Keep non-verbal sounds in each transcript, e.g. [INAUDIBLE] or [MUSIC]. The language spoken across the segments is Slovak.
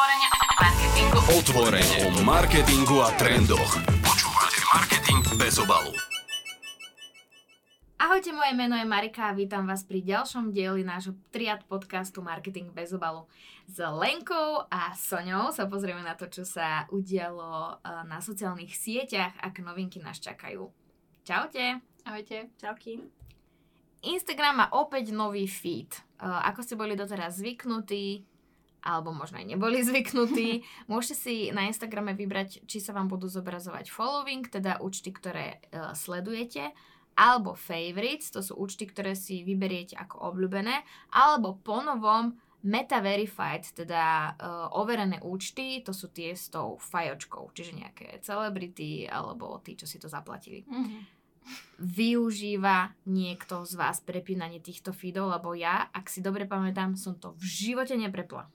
Otvorene o marketingu. Otvorene o marketingu a trendoch. Počúvate Marketing bez obalu. Ahojte, moje meno je Marika a vítam vás pri ďalšom dieli nášho triad podcastu Marketing bez obalu. S Lenkou a Soňou sa pozrieme na to, čo sa udialo eh, na sociálnych sieťach, ak novinky nás čakajú. Čaute! Ahojte. Čauky. Instagram má opäť nový feed. Uh, ako ste boli doteraz zvyknutí, alebo možno aj neboli zvyknutí, [LAUGHS] môžete si na Instagrame vybrať, či sa vám budú zobrazovať following, teda účty, ktoré uh, sledujete, alebo favorites, to sú účty, ktoré si vyberiete ako obľúbené, alebo ponovom Meta Verified, teda uh, overené účty, to sú tie s tou fajočkou, čiže nejaké celebrity alebo tí, čo si to zaplatili. Mhm. Využíva niekto z vás prepínanie týchto feedov, lebo ja, ak si dobre pamätám, som to v živote neprepla.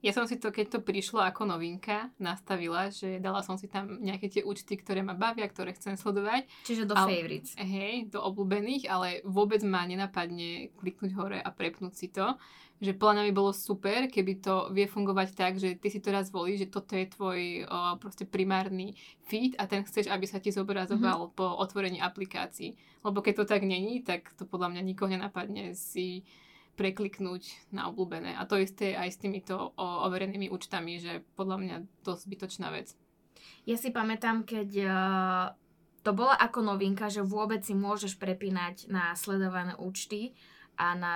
Ja som si to, keď to prišlo ako novinka, nastavila, že dala som si tam nejaké tie účty, ktoré ma bavia, ktoré chcem sledovať. Čiže do Ale- favorites. Hej, do obľúbených, ale vôbec ma nenapadne kliknúť hore a prepnúť si to. Že mňa by bolo super, keby to vie fungovať tak, že ty si to raz volíš, že toto je tvoj o, proste primárny feed a ten chceš, aby sa ti zobrazoval mm-hmm. po otvorení aplikácií. Lebo keď to tak není, tak to podľa mňa nikoho nenapadne si prekliknúť na obľúbené. A to isté aj s týmito overenými účtami, že podľa mňa dosť zbytočná vec. Ja si pamätám, keď uh, to bola ako novinka, že vôbec si môžeš prepínať na sledované účty a na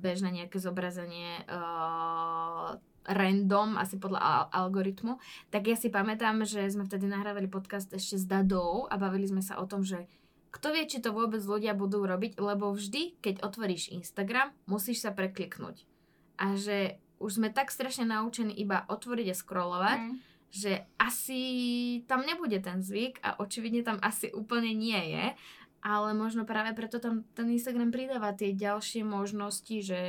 bežné nejaké zobrazenie uh, random, asi podľa al- algoritmu, tak ja si pamätám, že sme vtedy nahrávali podcast ešte s Dadou a bavili sme sa o tom, že kto vie, či to vôbec ľudia budú robiť, lebo vždy, keď otvoríš Instagram, musíš sa prekliknúť. A že už sme tak strašne naučení iba otvoriť a scrollovať, Mm. že asi tam nebude ten zvyk a očividne tam asi úplne nie je, ale možno práve preto tam ten Instagram pridáva tie ďalšie možnosti, že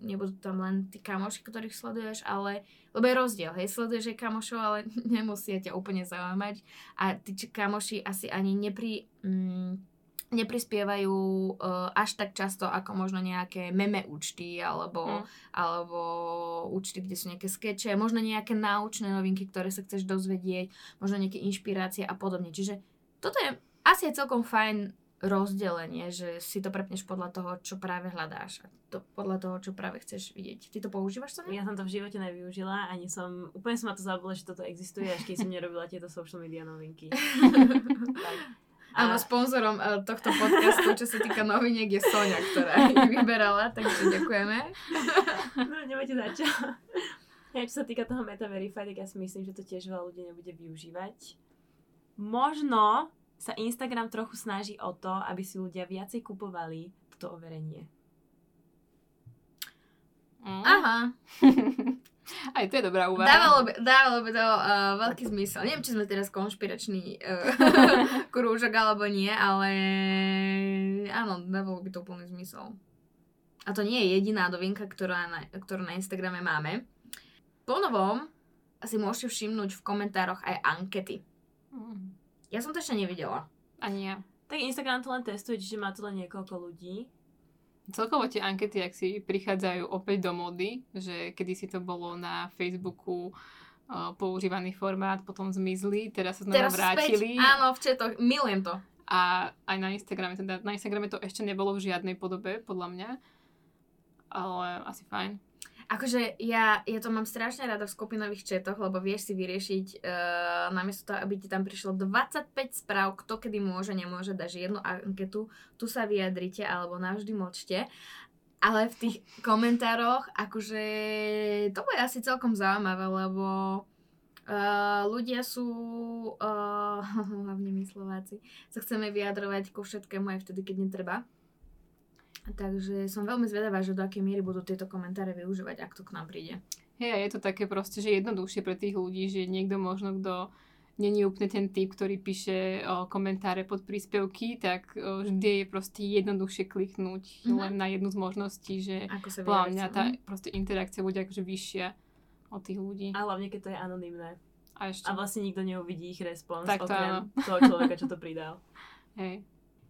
nebudú tam len tí kamoši, ktorých sleduješ, ale lebo je rozdiel, hej, sleduješ aj kamošov, ale [LAUGHS] nemusia ťa úplne zaujímať a tí kamoši asi ani nepri, mm, neprispievajú uh, až tak často ako možno nejaké meme účty alebo Mm. alebo účty, kde sú nejaké skeče, možno nejaké náučné novinky, ktoré sa chceš dozvedieť, možno nejaké inšpirácie a podobne. Čiže toto je asi je celkom fajn rozdelenie, že si to prepneš podľa toho, čo práve hľadáš a to podľa toho, čo práve chceš vidieť. Ty to používaš sa? Ja som to v živote nevyužila, ani som, úplne som ma to zabudla, že toto existuje, až keď som nerobila tieto social media novinky. [LAUGHS] Áno, sponzorom uh, tohto podcastu, čo sa týka noviniek, je Sonia, ktorá ich [LAUGHS] vyberala, takže ďakujeme. no, nemáte za čo. Ja, čo sa týka toho Meta Verify, tak ja si myslím, že to tiež veľa ľudí nebude využívať. Možno sa Instagram trochu snaží o to, aby si ľudia viacej kupovali toto overenie. Mm. Aha, [LAUGHS] Aj to je dobrá úvaha. dávalo by, dávalo by to uh, veľký zmysel. Neviem, či sme teraz konšpiračný uh, [LAUGHS] krúžok alebo nie, ale áno, dávalo by to úplný zmysel. A to nie je jediná novinka, ktorá na, ktorú na Instagrame máme. Po novom si môžete všimnúť v komentároch aj ankety. Mm. Ja som to ešte nevidela. Ani ja. Tak Instagram to len testuje, čiže má to len niekoľko ľudí. Celkovo tie ankety, ak si prichádzajú opäť do mody, že kedysi to bolo na Facebooku uh, používaný formát, potom zmizli, teraz sa znova Teraz vrátili. späť, áno, v četoch, milujem to. A aj na Instagrame, teda na Instagrame to ešte nebolo v žiadnej podobe, podľa mňa. Ale asi fajn. Akože ja, ja to mám strašne rada v skupinových četoch, lebo vieš si vyriešiť uh, namiesto toho, aby ti tam prišlo 25 správ, kto kedy môže, nemôže, dáš jednu anketu, tu sa vyjadrite alebo navždy mlčte. Ale v tých komentároch, akože to bude asi celkom zaujímavé, lebo uh, ľudia sú, uh, [LAUGHS] hlavne my Slováci, sa chceme vyjadrovať ku všetkému aj vtedy, keď netreba. Takže som veľmi zvedavá, že do akej miery budú tieto komentáre využívať, ak to k nám príde. Hej, a je to také proste, že jednoduchšie pre tých ľudí, že niekto možno, kto není úplne ten typ, ktorý píše o, komentáre pod príspevky, tak o, vždy je proste jednoduchšie kliknúť Mhm. len na jednu z možností, že Ako sa podľa mňa tá proste interakcia bude akože vyššia od tých ľudí. A hlavne, keď to je anonymné. A ešte, A vlastne nikto neuvidí ich respons, Tak to áno. toho človeka, čo to pridal. [LAUGHS] hej.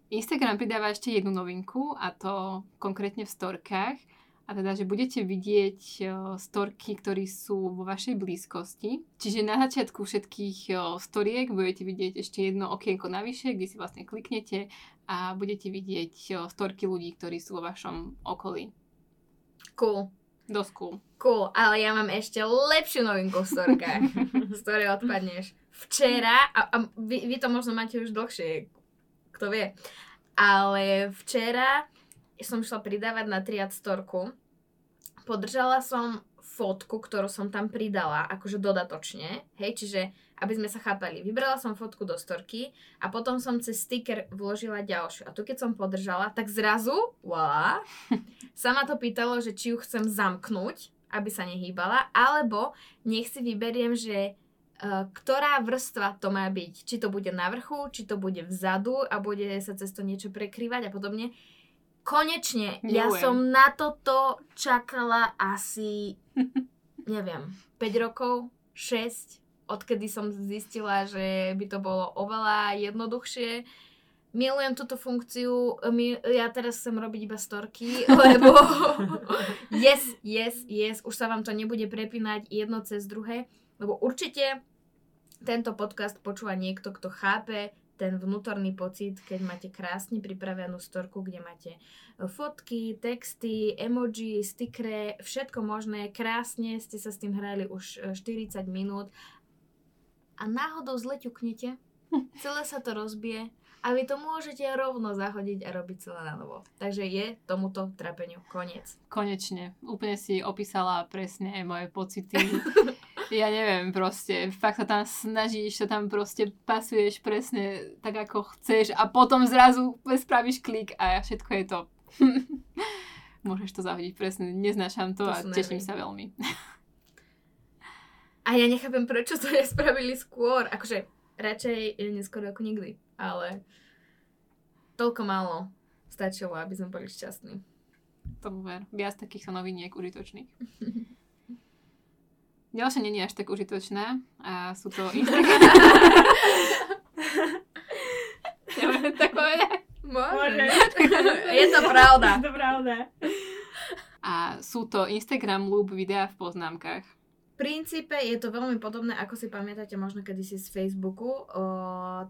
Instagram pridáva ešte jednu novinku a to konkrétne v storkách A teda, že budete vidieť o, storky, ktorí sú vo vašej blízkosti. Čiže na začiatku všetkých o, storiek budete vidieť ešte jedno okienko navyše, kde si vlastne kliknete a budete vidieť o, storky ľudí, ktorí sú vo vašom okolí. Cool. Dosť cool. Cool, ale ja mám ešte lepšiu novinku v storkách, z ktorej odpadneš. Včera, a, a vy, vy to možno máte už dlhšie, kto vie, ale včera som šla pridávať na triad storku. Podržala som fotku, ktorú som tam pridala, akože dodatočne, hej, čiže aby sme sa chápali. Vybrala som fotku do storky a potom som cez sticker vložila ďalšiu. A tu keď som podržala, tak zrazu, voilà, sa ma to pýtalo, že či ju chcem zamknúť, aby sa nehýbala, alebo nech si vyberiem, že ktorá vrstva to má byť. Či to bude na vrchu, či to bude vzadu a bude sa cez to niečo prekrývať a podobne. Konečne, ja Milujem. som na toto čakala asi, [LAUGHS] neviem, 5 rokov, 6, odkedy som zistila, že by to bolo oveľa jednoduchšie. Milujem túto funkciu, ja teraz chcem robiť iba storky, [LAUGHS] lebo [LAUGHS] yes, yes, yes, už sa vám to nebude prepínať jedno cez druhé, lebo určite tento podcast počúva niekto, kto chápe ten vnútorný pocit, keď máte krásne pripravenú storku, kde máte e, fotky, texty, emoji, stikre, všetko možné, krásne ste sa s tým hrali už e, 40 minút a náhodou zle ťuknete, [LAUGHS] celé sa to rozbije a vy to môžete rovno zahodiť a robiť celé na novo. Takže je tomuto trapeniu koniec. Konečne. Úplne si opísala presne moje pocity. [LAUGHS] ja neviem, proste, fakt sa tam snažíš, sa tam proste pasuješ presne tak, ako chceš a potom zrazu spravíš klik a všetko je to. [LAUGHS] Môžeš to zahodiť presne, neznášam to, To a teším sa veľmi. [LAUGHS] A ja nechápem, prečo to nespravili skôr. Akože radšej je neskôr ako nikdy. Ale toľko málo stačilo, aby sme boli šťastní. Tomu ver. Viac takýchto noviniek užitočných. [LAUGHS] Ďalšie nie je až tak užitočné a sú to [LAUGHS] Instagram. Neviem tak povedať. Môže. [LAUGHS] je to [LAUGHS] pravda. Je to pravda. A sú to Instagram loop videá v poznámkach. V princípe je to veľmi podobné, ako si pamätáte možno kedysi z Facebooku. O,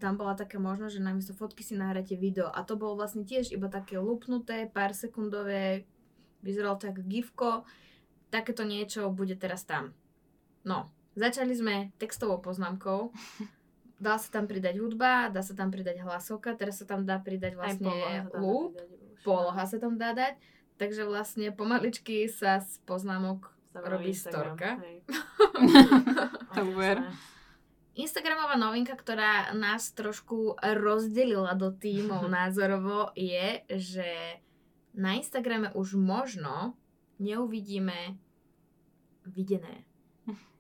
tam bola taká možnosť, že namiesto fotky si nahráte video. A to bolo vlastne tiež iba také lupnuté, pár sekundové, vyzeralo to ako gifko. Takéto niečo bude teraz tam. No, začali sme textovou poznámkou. [LAUGHS] Dá sa tam pridať hudba, dá sa tam pridať hlasovka, teraz sa tam dá pridať Aj vlastne poloha sa tam dá loop, pridať už. poloha sa tam dá dať. Takže vlastne pomaličky sa z poznámok robí Instagram, storka. [LAUGHS] To. Instagramová novinka, ktorá nás trošku rozdelila do tímov [LAUGHS] názorovo, je, že na Instagrame už možno neuvidíme videné.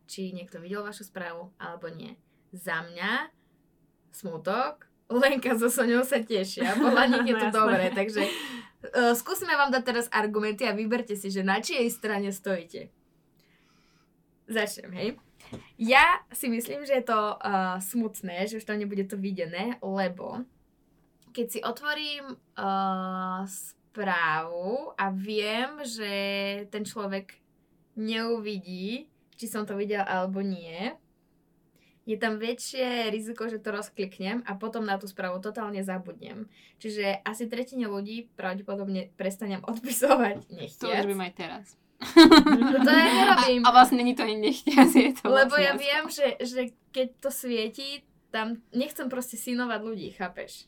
Či niekto videl vašu správu, alebo nie. Za mňa smutok, Lenka so Soňou sa tešia, podľa nich je to No, dobré, takže uh, skúsime vám dať teraz argumenty a vyberte si, že na čijej strane stojíte. Začnem, hej. Ja si myslím, že je to uh, smutné, že už tam nebude to videné, lebo keď si otvorím uh, správu a viem, že ten človek neuvidí, či som to videl alebo nie, je tam väčšie riziko, že to rozkliknem a potom na tú správu totálne zabudnem. Čiže asi tretine ľudí pravdepodobne prestanem [LAUGHS] odpisovať To nechtiac. už robím aj teraz. No to ja nerobím. A, a vlastne není to ani nechtiac, je to Lebo vlastne ja viem, že, že keď to svieti, tam nechcem proste synovať ľudí, chápeš?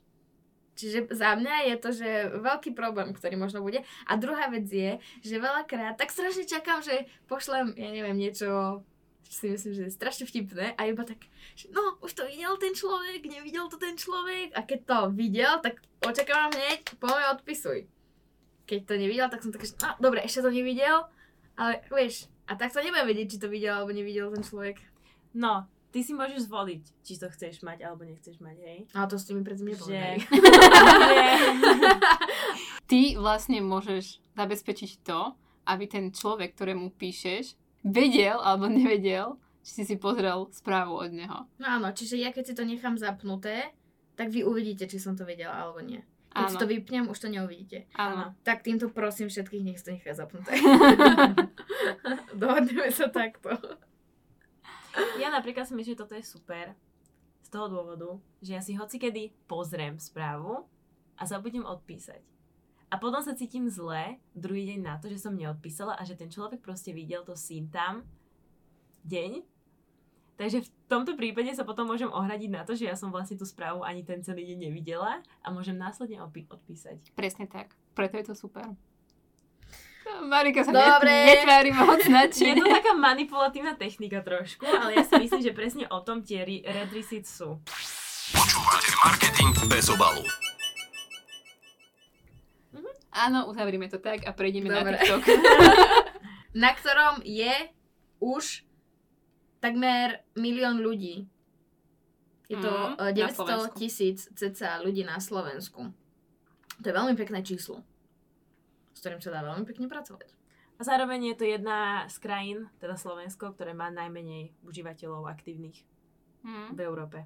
Čiže za mňa je to, že veľký problém, ktorý možno bude. A druhá vec je, že veľakrát tak strašne čakám, že pošlem, ja neviem, niečo, čo si myslím, že je strašne vtipné a iba tak, že no, už to videl ten človek, nevidel to ten človek a keď to videl, tak očakávam hneď, poďme odpisuj. Keď to nevidel, tak som taká, že no, dobre, ešte to nevidel, ale vieš, a tak to nebudem vedieť, či to videl alebo nevidel ten človek. No, ty si môžeš zvoliť, či to chceš mať alebo nechceš mať, hej? Ale to ste mi predtým nepovedali. [LAUGHS] [LAUGHS] Ty vlastne môžeš zabezpečiť to, aby ten človek, ktorému píšeš, vedel alebo nevedel, či si si pozrel správu od neho. No áno, čiže ja keď si to nechám zapnuté, tak vy uvidíte, či som to vedela alebo nie. Keď Áno. to vypnem, už to neuvidíte. Áno. Tak týmto prosím všetkých, nech to nechá zapnuté. [LAUGHS] Dohodneme sa takto. Ja napríklad si myslím, že toto je super. Z toho dôvodu, že ja si hocikedy pozriem správu a zabudnem odpísať. A potom sa cítim zle druhý deň na to, že som neodpísala a že ten človek proste videl to sín tam deň. Takže v tomto prípade sa potom môžem ohradiť na to, že ja som vlastne tú správu ani ten celý deň nevidela a môžem následne odpí- odpísať. Presne tak. Preto je to super. Marika sa Dobre. net- netvári moc [LAUGHS] Je to taká manipulatívna technika trošku, ale ja si myslím, že presne o tom tie re- red receipts sú. Počúvate marketing bez obalu. Áno, uzavrime to tak a prejdeme Dobre. na TikTok. [LAUGHS] Na ktorom je už takmer milión ľudí. Je to Mhm, eh, na 900 Slovensku. tisíc cca ľudí na Slovensku. To je veľmi pekné číslo, s ktorým sa dá veľmi pekne pracovať. A zároveň je to jedna z krajín, teda Slovensko, ktoré má najmenej užívateľov aktívnych Hm. v Európe.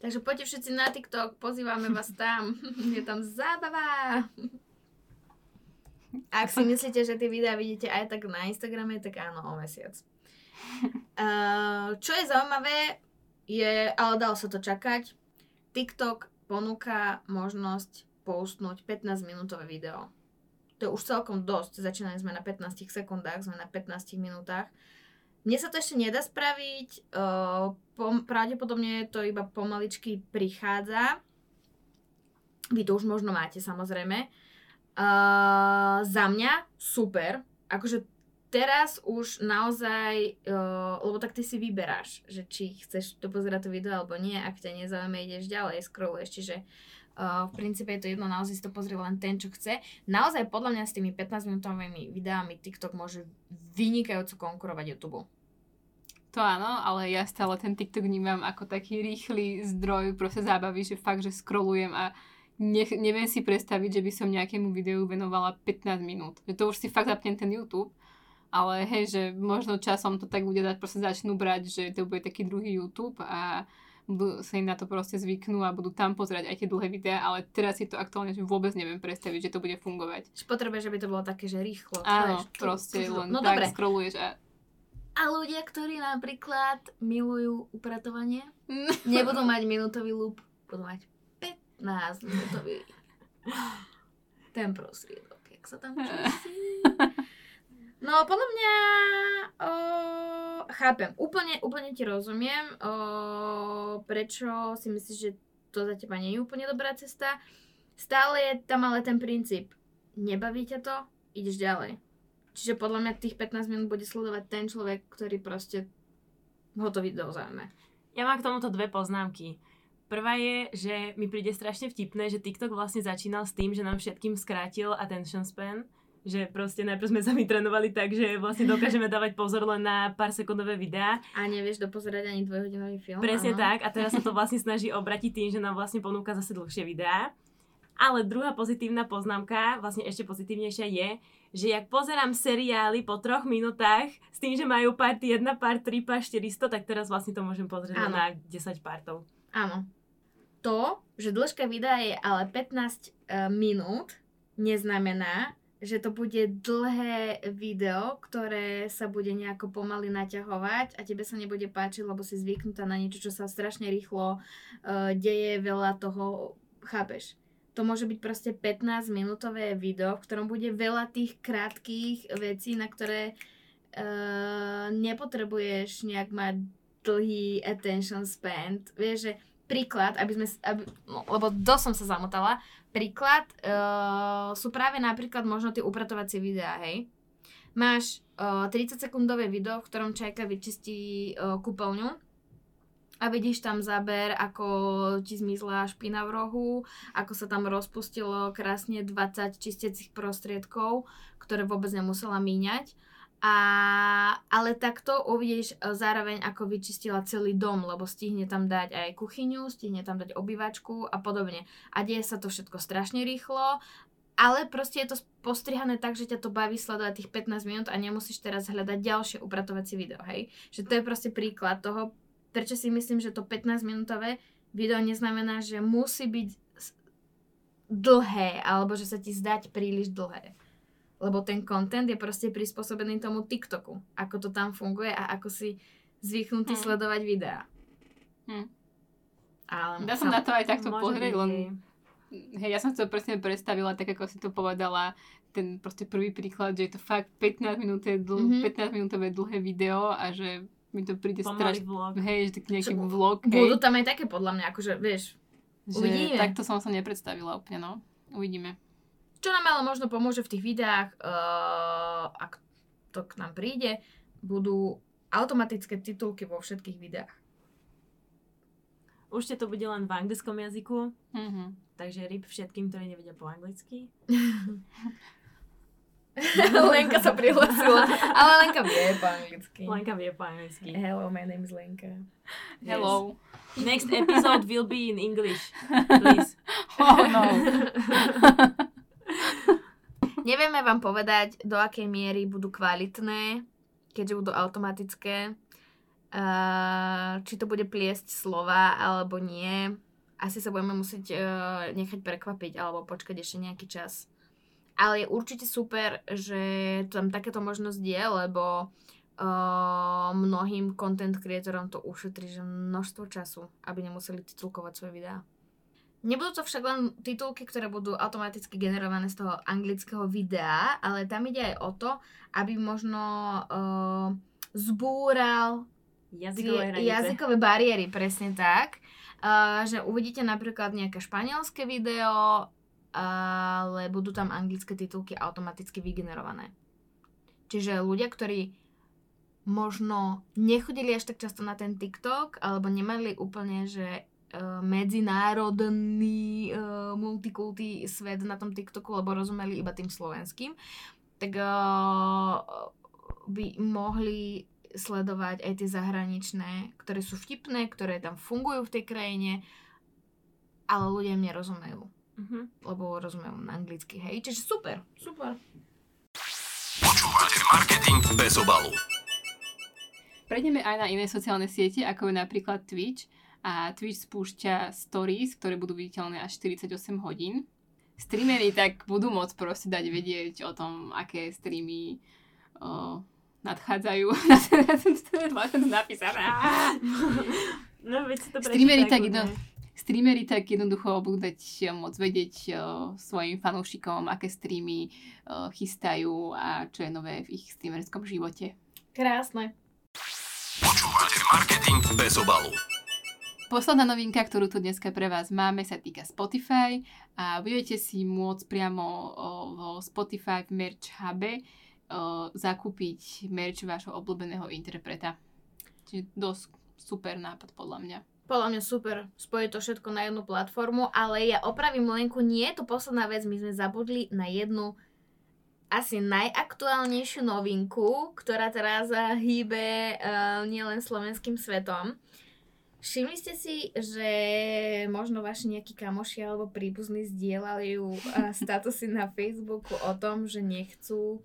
Takže poďte všetci na TikTok, pozývame vás tam. [LAUGHS] Je tam zábava. Ak si myslíte, že tie videá vidíte aj tak na Instagrame, tak áno, o mesiac. Uh, [LAUGHS] čo je zaujímavé, je, ale dalo sa to čakať, TikTok ponúka možnosť postnúť 15 minútové video. To je už celkom dosť. Začínali sme na 15 sekundách, sme na 15 minútach. Mne sa to ešte nedá spraviť, pravdepodobne to iba pomaličky prichádza. Vy to už možno máte samozrejme. Za mňa super, akože teraz už naozaj, lebo tak ty si vyberáš, že či chceš to pozerať to video alebo nie, ak ťa nezaujíma, ideš ďalej, scrolluješ, čiže v princípe je to jedno, naozaj si to pozrie len ten, čo chce. Naozaj podľa mňa s tými 15 minútovými videami TikTok môže vynikajúco konkurovať YouTube. To áno, ale ja stále ten TikTok vnímam ako taký rýchly zdroj proste zábavy, že fakt, že scrollujem a nech, neviem si predstaviť, že by som nejakému videu venovala 15 minút. Že to už si fakt zapnem ten YouTube, ale hej, že možno časom to tak dať, proste začnú brať, že to bude taký druhý YouTube a budú sa im na to proste zvyknú a budú tam pozerať aj tie dlhé videá, ale teraz si to aktuálne vôbec neviem predstaviť, že to bude fungovať. Potrebuješ, aby to bolo také, že rýchlo. Áno, ču, proste ču. len No tak dobre. scrolluješ a A ľudia, ktorí napríklad milujú upratovanie, [LAUGHS] nebudú mať minútový loop, budú mať 15 minútový [LAUGHS] ten prostriedok, jak sa tam [LAUGHS] čísi. No, podľa mňa o, chápem, úplne, úplne ti rozumiem, o, prečo si myslíš, že to za teba nie je úplne dobrá cesta. Stále je tam ale ten princíp, nebaví ťa to, ideš ďalej. Čiže podľa mňa tých 15 minút bude sledovať ten človek, ktorý proste ho to video zaujme. Ja mám k tomuto dve poznámky. Prvá je, že mi príde strašne vtipné, že TikTok vlastne začínal s tým, že nám všetkým skrátil attention span, že proste najprv sme [LAUGHS] sa vytrenovali tak, že vlastne dokážeme dávať pozor len na pár sekundové videá. A nevieš dopozerať ani dvojhodinový film. Presne áno. tak a teraz sa to vlastne snaží obratiť tým, že nám vlastne ponúka zase dlhšie videá. Ale druhá pozitívna poznámka, vlastne ešte pozitívnejšia je, že jak pozerám seriály po troch minútach s tým, že majú part 1, part 3, part 400, tak teraz vlastne to môžem pozrieť Áno. na 10 partov. Áno. To, že dĺžka videa je ale 15 e, minút, neznamená, že to bude dlhé video, ktoré sa bude nejako pomaly naťahovať a tebe sa nebude páčiť, lebo si zvyknutá na niečo, čo sa strašne rýchlo uh, deje, veľa toho, chápeš? To môže byť proste 15 minútové video, v ktorom bude veľa tých krátkých vecí, na ktoré uh, nepotrebuješ nejak mať dlhý attention span. Vieš, že príklad, aby sme, aby, no, lebo dosť som sa zamotala, príklad uh, sú práve napríklad možno tie upratovacie videá, hej. Máš uh, 30 sekundové video, v ktorom čajka vyčistí uh, kúpeľňu a vidíš tam záber, ako ti zmizla špina v rohu, ako sa tam rozpustilo krásne 20 čistiacich prostriedkov, ktoré vôbec nemusela míňať. A, ale takto uvidíš e, zároveň, ako vyčistila celý dom, lebo stihne tam dať aj kuchyňu, stihne tam dať obývačku a podobne. A deje sa to všetko strašne rýchlo, ale proste je to postrihané tak, že ťa to baví sledovať tých 15 minút a nemusíš teraz hľadať ďalšie upratovacie video, hej? Že to je proste príklad toho, prečo si myslím, že to 15 minútové video neznamená, že musí byť dlhé, alebo že sa ti zdať príliš dlhé. Lebo ten content je proste prispôsobený tomu TikToku. Ako to tam funguje a ako si zvyknutý Hm. sledovať videá. Hm. Ale Dá sa na to aj takto pozrieť, len hej. ja som to presne predstavila, tak ako si to povedala, ten proste prvý príklad, že je to fakt 15 minútové, dl- Mhm. 15 minútové dlhé video a že mi to príde strašne, vlog. hej, že tak nejaký Čo- vlog, Budú hej, tam aj také podľa mňa, akože vieš, že uvidíme. takto som sa nepredstavila úplne, no. Uvidíme. Čo nám ale možno pomôže v tých videách, uh, ak to k nám príde, budú automatické titulky vo všetkých videách. Určite to bude len v anglickom jazyku, Mhm. takže rip všetkým, ktorí nevedia po anglicky. [LAUGHS] Lenka sa prihlasila, ale Lenka vie po anglicky. Lenka vie po anglicky. Hello, my name is Lenka. Hello. Next episode will be in English. Please. [LAUGHS] Oh no. [LAUGHS] Nevieme vám povedať, do akej miery budú kvalitné, keďže budú automatické. Uh, či to bude pliesť slova, alebo nie. Asi sa budeme musieť uh, nechať prekvapiť, alebo počkať ešte nejaký čas. Ale je určite super, že tam takéto možnosť je, lebo uh, mnohým content creatorom to ušetrí že množstvo času, aby nemuseli titulkovať svoje videá. Nebudú to však len titulky, ktoré budú automaticky generované z toho anglického videa, ale tam ide aj o to, aby možno uh, zbúral Jazykové tie jazykové bariéry, presne tak. Uh, že uvidíte napríklad nejaké španielské video, ale budú tam anglické titulky automaticky vygenerované. Čiže ľudia, ktorí možno nechodili až tak často na ten TikTok, alebo nemali úplne, že medzinárodný uh, multikulty svet na tom TikToku, lebo rozumeli iba tým slovenským, tak uh, by mohli sledovať aj tie zahraničné, ktoré sú vtipné, ktoré tam fungujú v tej krajine, ale ľudia im nerozumejú, Mhm. lebo rozumejú na anglicky, hej. Čiže super, super. Počúvate marketing bez obalu. Prejdeme aj na iné sociálne siete, ako je napríklad Twitch. A Twitch spúšťa stories, ktoré budú viditeľné až 48 hodín. Streamery tak budú môcť proste dať vedieť o tom, aké streamy o, nadchádzajú. [LAUGHS] Má to napísané. [LAUGHS] No, veď to Streamery tak idú- Streamery tak jednoducho budú dať eh, môcť vedieť o, svojim fanúšikom, aké streamy o, chystajú a čo je nové v ich streamerskom živote. Krásne. Počúvate marketing bez obalu. Posledná novinka, ktorú tu dneska pre vás máme, sa týka Spotify a budete si môcť priamo vo Spotify v Merch Hube zakúpiť merch vášho obľúbeného interpreta. Čiže dosť super nápad podľa mňa. Podľa mňa super, spojiť to všetko na jednu platformu, ale ja opravím Lenku, nie je to posledná vec, my sme zabudli na jednu asi najaktuálnejšiu novinku, ktorá teraz hýbe uh, nielen slovenským svetom. Všimli ste si, že možno vaši nejakí kamoši alebo príbuzní zdieľali uh, [LAUGHS] statusy na Facebooku o tom, že nechcú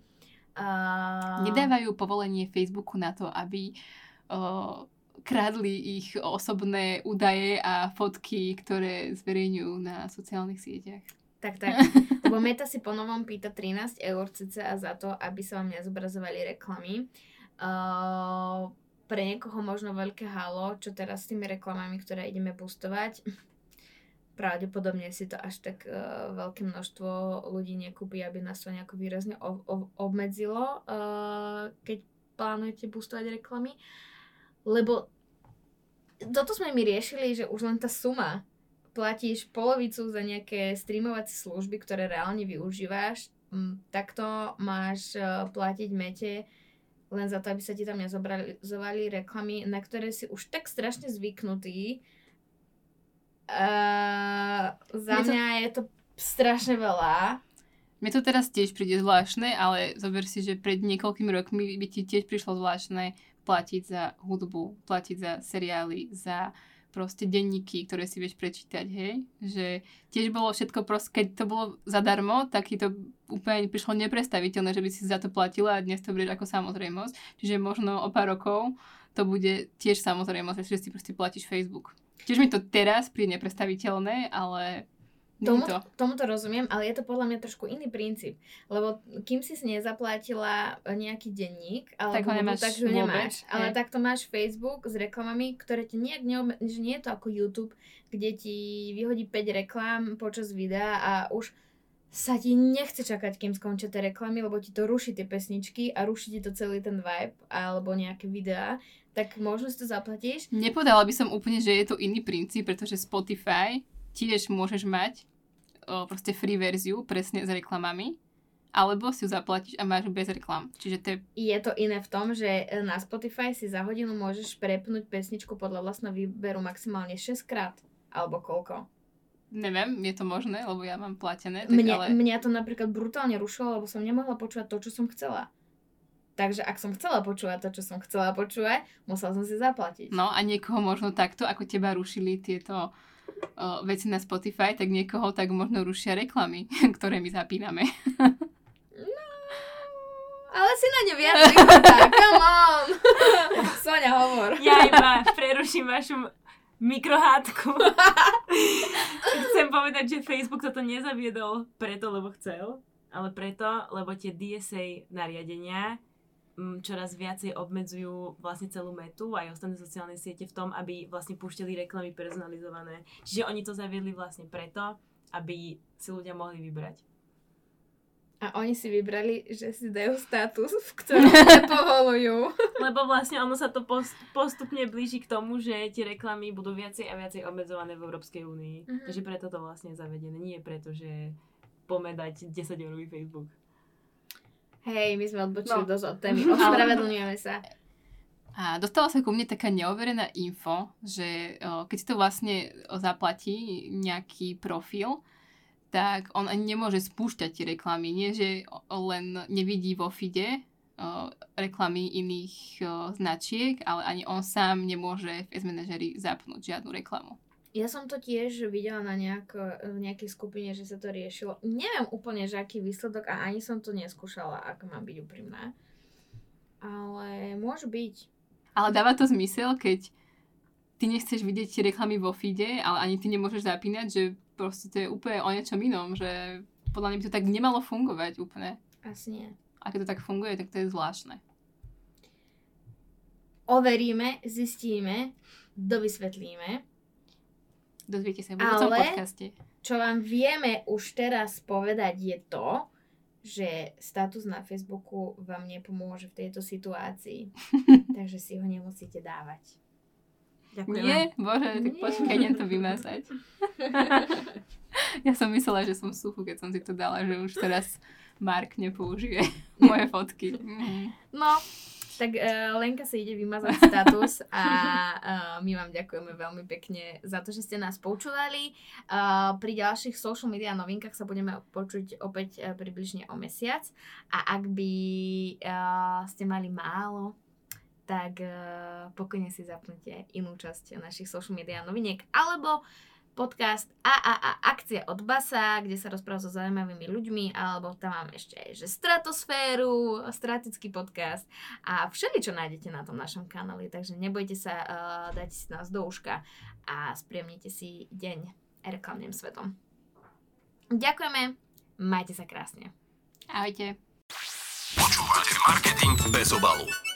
uh, Nedávajú povolenie Facebooku na to, aby o, kradli ich osobné údaje a fotky, ktoré zverejňujú na sociálnych sieťach. Tak, tak. [LAUGHS] Lebo Meta si po novom pýta 13 eur cca za to, aby sa vám nezobrazovali reklamy. Uh, pre niekoho možno veľké halo, čo teraz s tými reklamami, ktoré ideme boostovať. Pravdepodobne si to až tak uh, veľké množstvo ľudí nekúpi, aby nás to nejako výrazne o- o- obmedzilo, uh, keď plánujete boostovať reklamy. Lebo toto sme my riešili, že už len tá suma platíš polovicu za nejaké streamovacie služby, ktoré reálne využívaš, takto máš eh, platiť mete len za to, aby sa ti tam nezobrazovali reklamy, na ktoré si už tak strašne zvyknutý. Uh, za Mne to- mňa je to strašne veľa. Mne to teraz tiež príde zvláštne, ale zober si, že pred niekoľkými rokmi by ti tiež prišlo zvláštne platiť za hudbu, platiť za seriály, za proste denníky, ktoré si vieš prečítať, hej? Že tiež bolo všetko proste, keď to bolo zadarmo, tak ti to úplne prišlo neprestaviteľné, že by si za to platila a dnes to budeš ako samozrejmosť. Čiže možno o pár rokov to bude tiež samozrejmosť, že si proste platíš Facebook. Tiež mi to teraz príde neprestaviteľné, ale Tomu, to. tomu to rozumiem, ale je to podľa mňa trošku iný princíp. Lebo kým si si nezaplatila nejaký denník, Tak ho alebo nemáš tak ho vôbec, nemáš. Ale hej. takto máš Facebook s reklamami, ktoré ti nejak neobme- že nie je to ako YouTube, kde ti vyhodí 5 reklám počas videa a už sa ti nechce čakať, kým skončia tie reklamy, lebo ti to ruší tie pesničky a ruší ti to celý ten vibe alebo nejaké videá, tak možno si to zaplatíš. Nepovedala by som úplne, že je to iný princíp, pretože Spotify tiež môžeš mať o, proste free verziu presne s reklamami, alebo si ju zaplatíš a máš bez reklam. Čiže to je Je to iné v tom, že e, na Spotify si za hodinu môžeš prepnúť pesničku podľa vlastného výberu maximálne 6 krát. Alebo koľko. Neviem, je to možné, lebo ja mám platené, tak Mne, ale... Mňa to napríklad brutálne rušilo, lebo som nemohla počúvať to, čo som chcela. Takže ak som chcela počúvať to, čo som chcela počúvať, musela som si zaplatiť. No a niekoho možno takto, ako teba rušili tieto o, veci na Spotify, tak niekoho tak možno rušia reklamy, [LAUGHS] ktoré my zapíname. Ale si na ne viac come on! [LAUGHS] Sonia, hovor. Ja iba preruším vašu mikrohádku. [LAUGHS] Chcem povedať, že Facebook toto nezaviedol preto, lebo chcel, ale preto, lebo tie DSA nariadenia čoraz viacej obmedzujú vlastne celú metu aj ostatné sociálne siete v tom, aby vlastne púšťali reklamy personalizované. Čiže oni to zaviedli vlastne preto, aby si ľudia mohli vybrať. A oni si vybrali, že si dajú status, v ktorom sa [LAUGHS] povolujú. Lebo vlastne ono sa to pos- postupne blíži k tomu, že tie reklamy budú viacej a viacej obmedzované v Európskej únii. Mhm. Takže preto to vlastne je zavedené. Nie preto, že pomedať 10 eurový Facebook. Hej, my sme odbočili No. dosť od témy. [LAUGHS] Ospravedlňujeme sa. A dostala sa ku mne taká neoverená info, že o, keď si to vlastne zaplatí nejaký profil, tak on ani nemôže spúšťať tie reklamy. Nie, že len nevidí vo feede o, reklamy iných o, značiek, ale ani on sám nemôže v S-manažeri zapnúť žiadnu reklamu. Ja som to tiež videla na nejak, v nejakej skupine, že sa to riešilo. Neviem úplne, že aký výsledok a ani som to neskúšala, ak mám byť úprimná. Ale môže byť. Ale dáva to zmysel, keď ty nechceš vidieť reklamy vo feede, ale ani ty nemôžeš zapínať, že proste to je úplne o niečom inom, že podľa mňa by to tak nemalo fungovať úplne. Asi nie. A keď to tak funguje, tak to je zvláštne. Overíme, zistíme, dovysvetlíme. Dozviete sa v budúcom Ale- podcaste. Čo vám vieme už teraz povedať je to, že status na Facebooku vám nepomôže v tejto situácii. [LAUGHS] Takže si ho nemusíte dávať. Ďakujem. Nie, bože, tak počkaj, idem to vymazať. [LAUGHS] ja som myslela, že som suchu, keď som si to dala, že už teraz Mark nepoužije [LAUGHS] moje fotky. Mhm. No, tak uh, Lenka si ide vymazať status a uh, my vám ďakujeme veľmi pekne za to, že ste nás počúvali. Uh, pri ďalších social media novinkách sa budeme počuť opäť uh, približne o mesiac a ak by uh, ste mali málo, tak uh, pokojne si zapnite inú časť našich social media noviniek alebo podcast AAA Akcia od Basa, kde sa rozpráva so zaujímavými ľuďmi, alebo tam máme ešte aj, že Stratosféru, stratický podcast a všeli, čo nájdete na tom našom kanáli, takže nebojte sa, uh, dajte si nás do uška a spriemnite si deň reklamným svetom. Ďakujeme, majte sa krásne. Ahojte. Počúvate marketing bez obalu.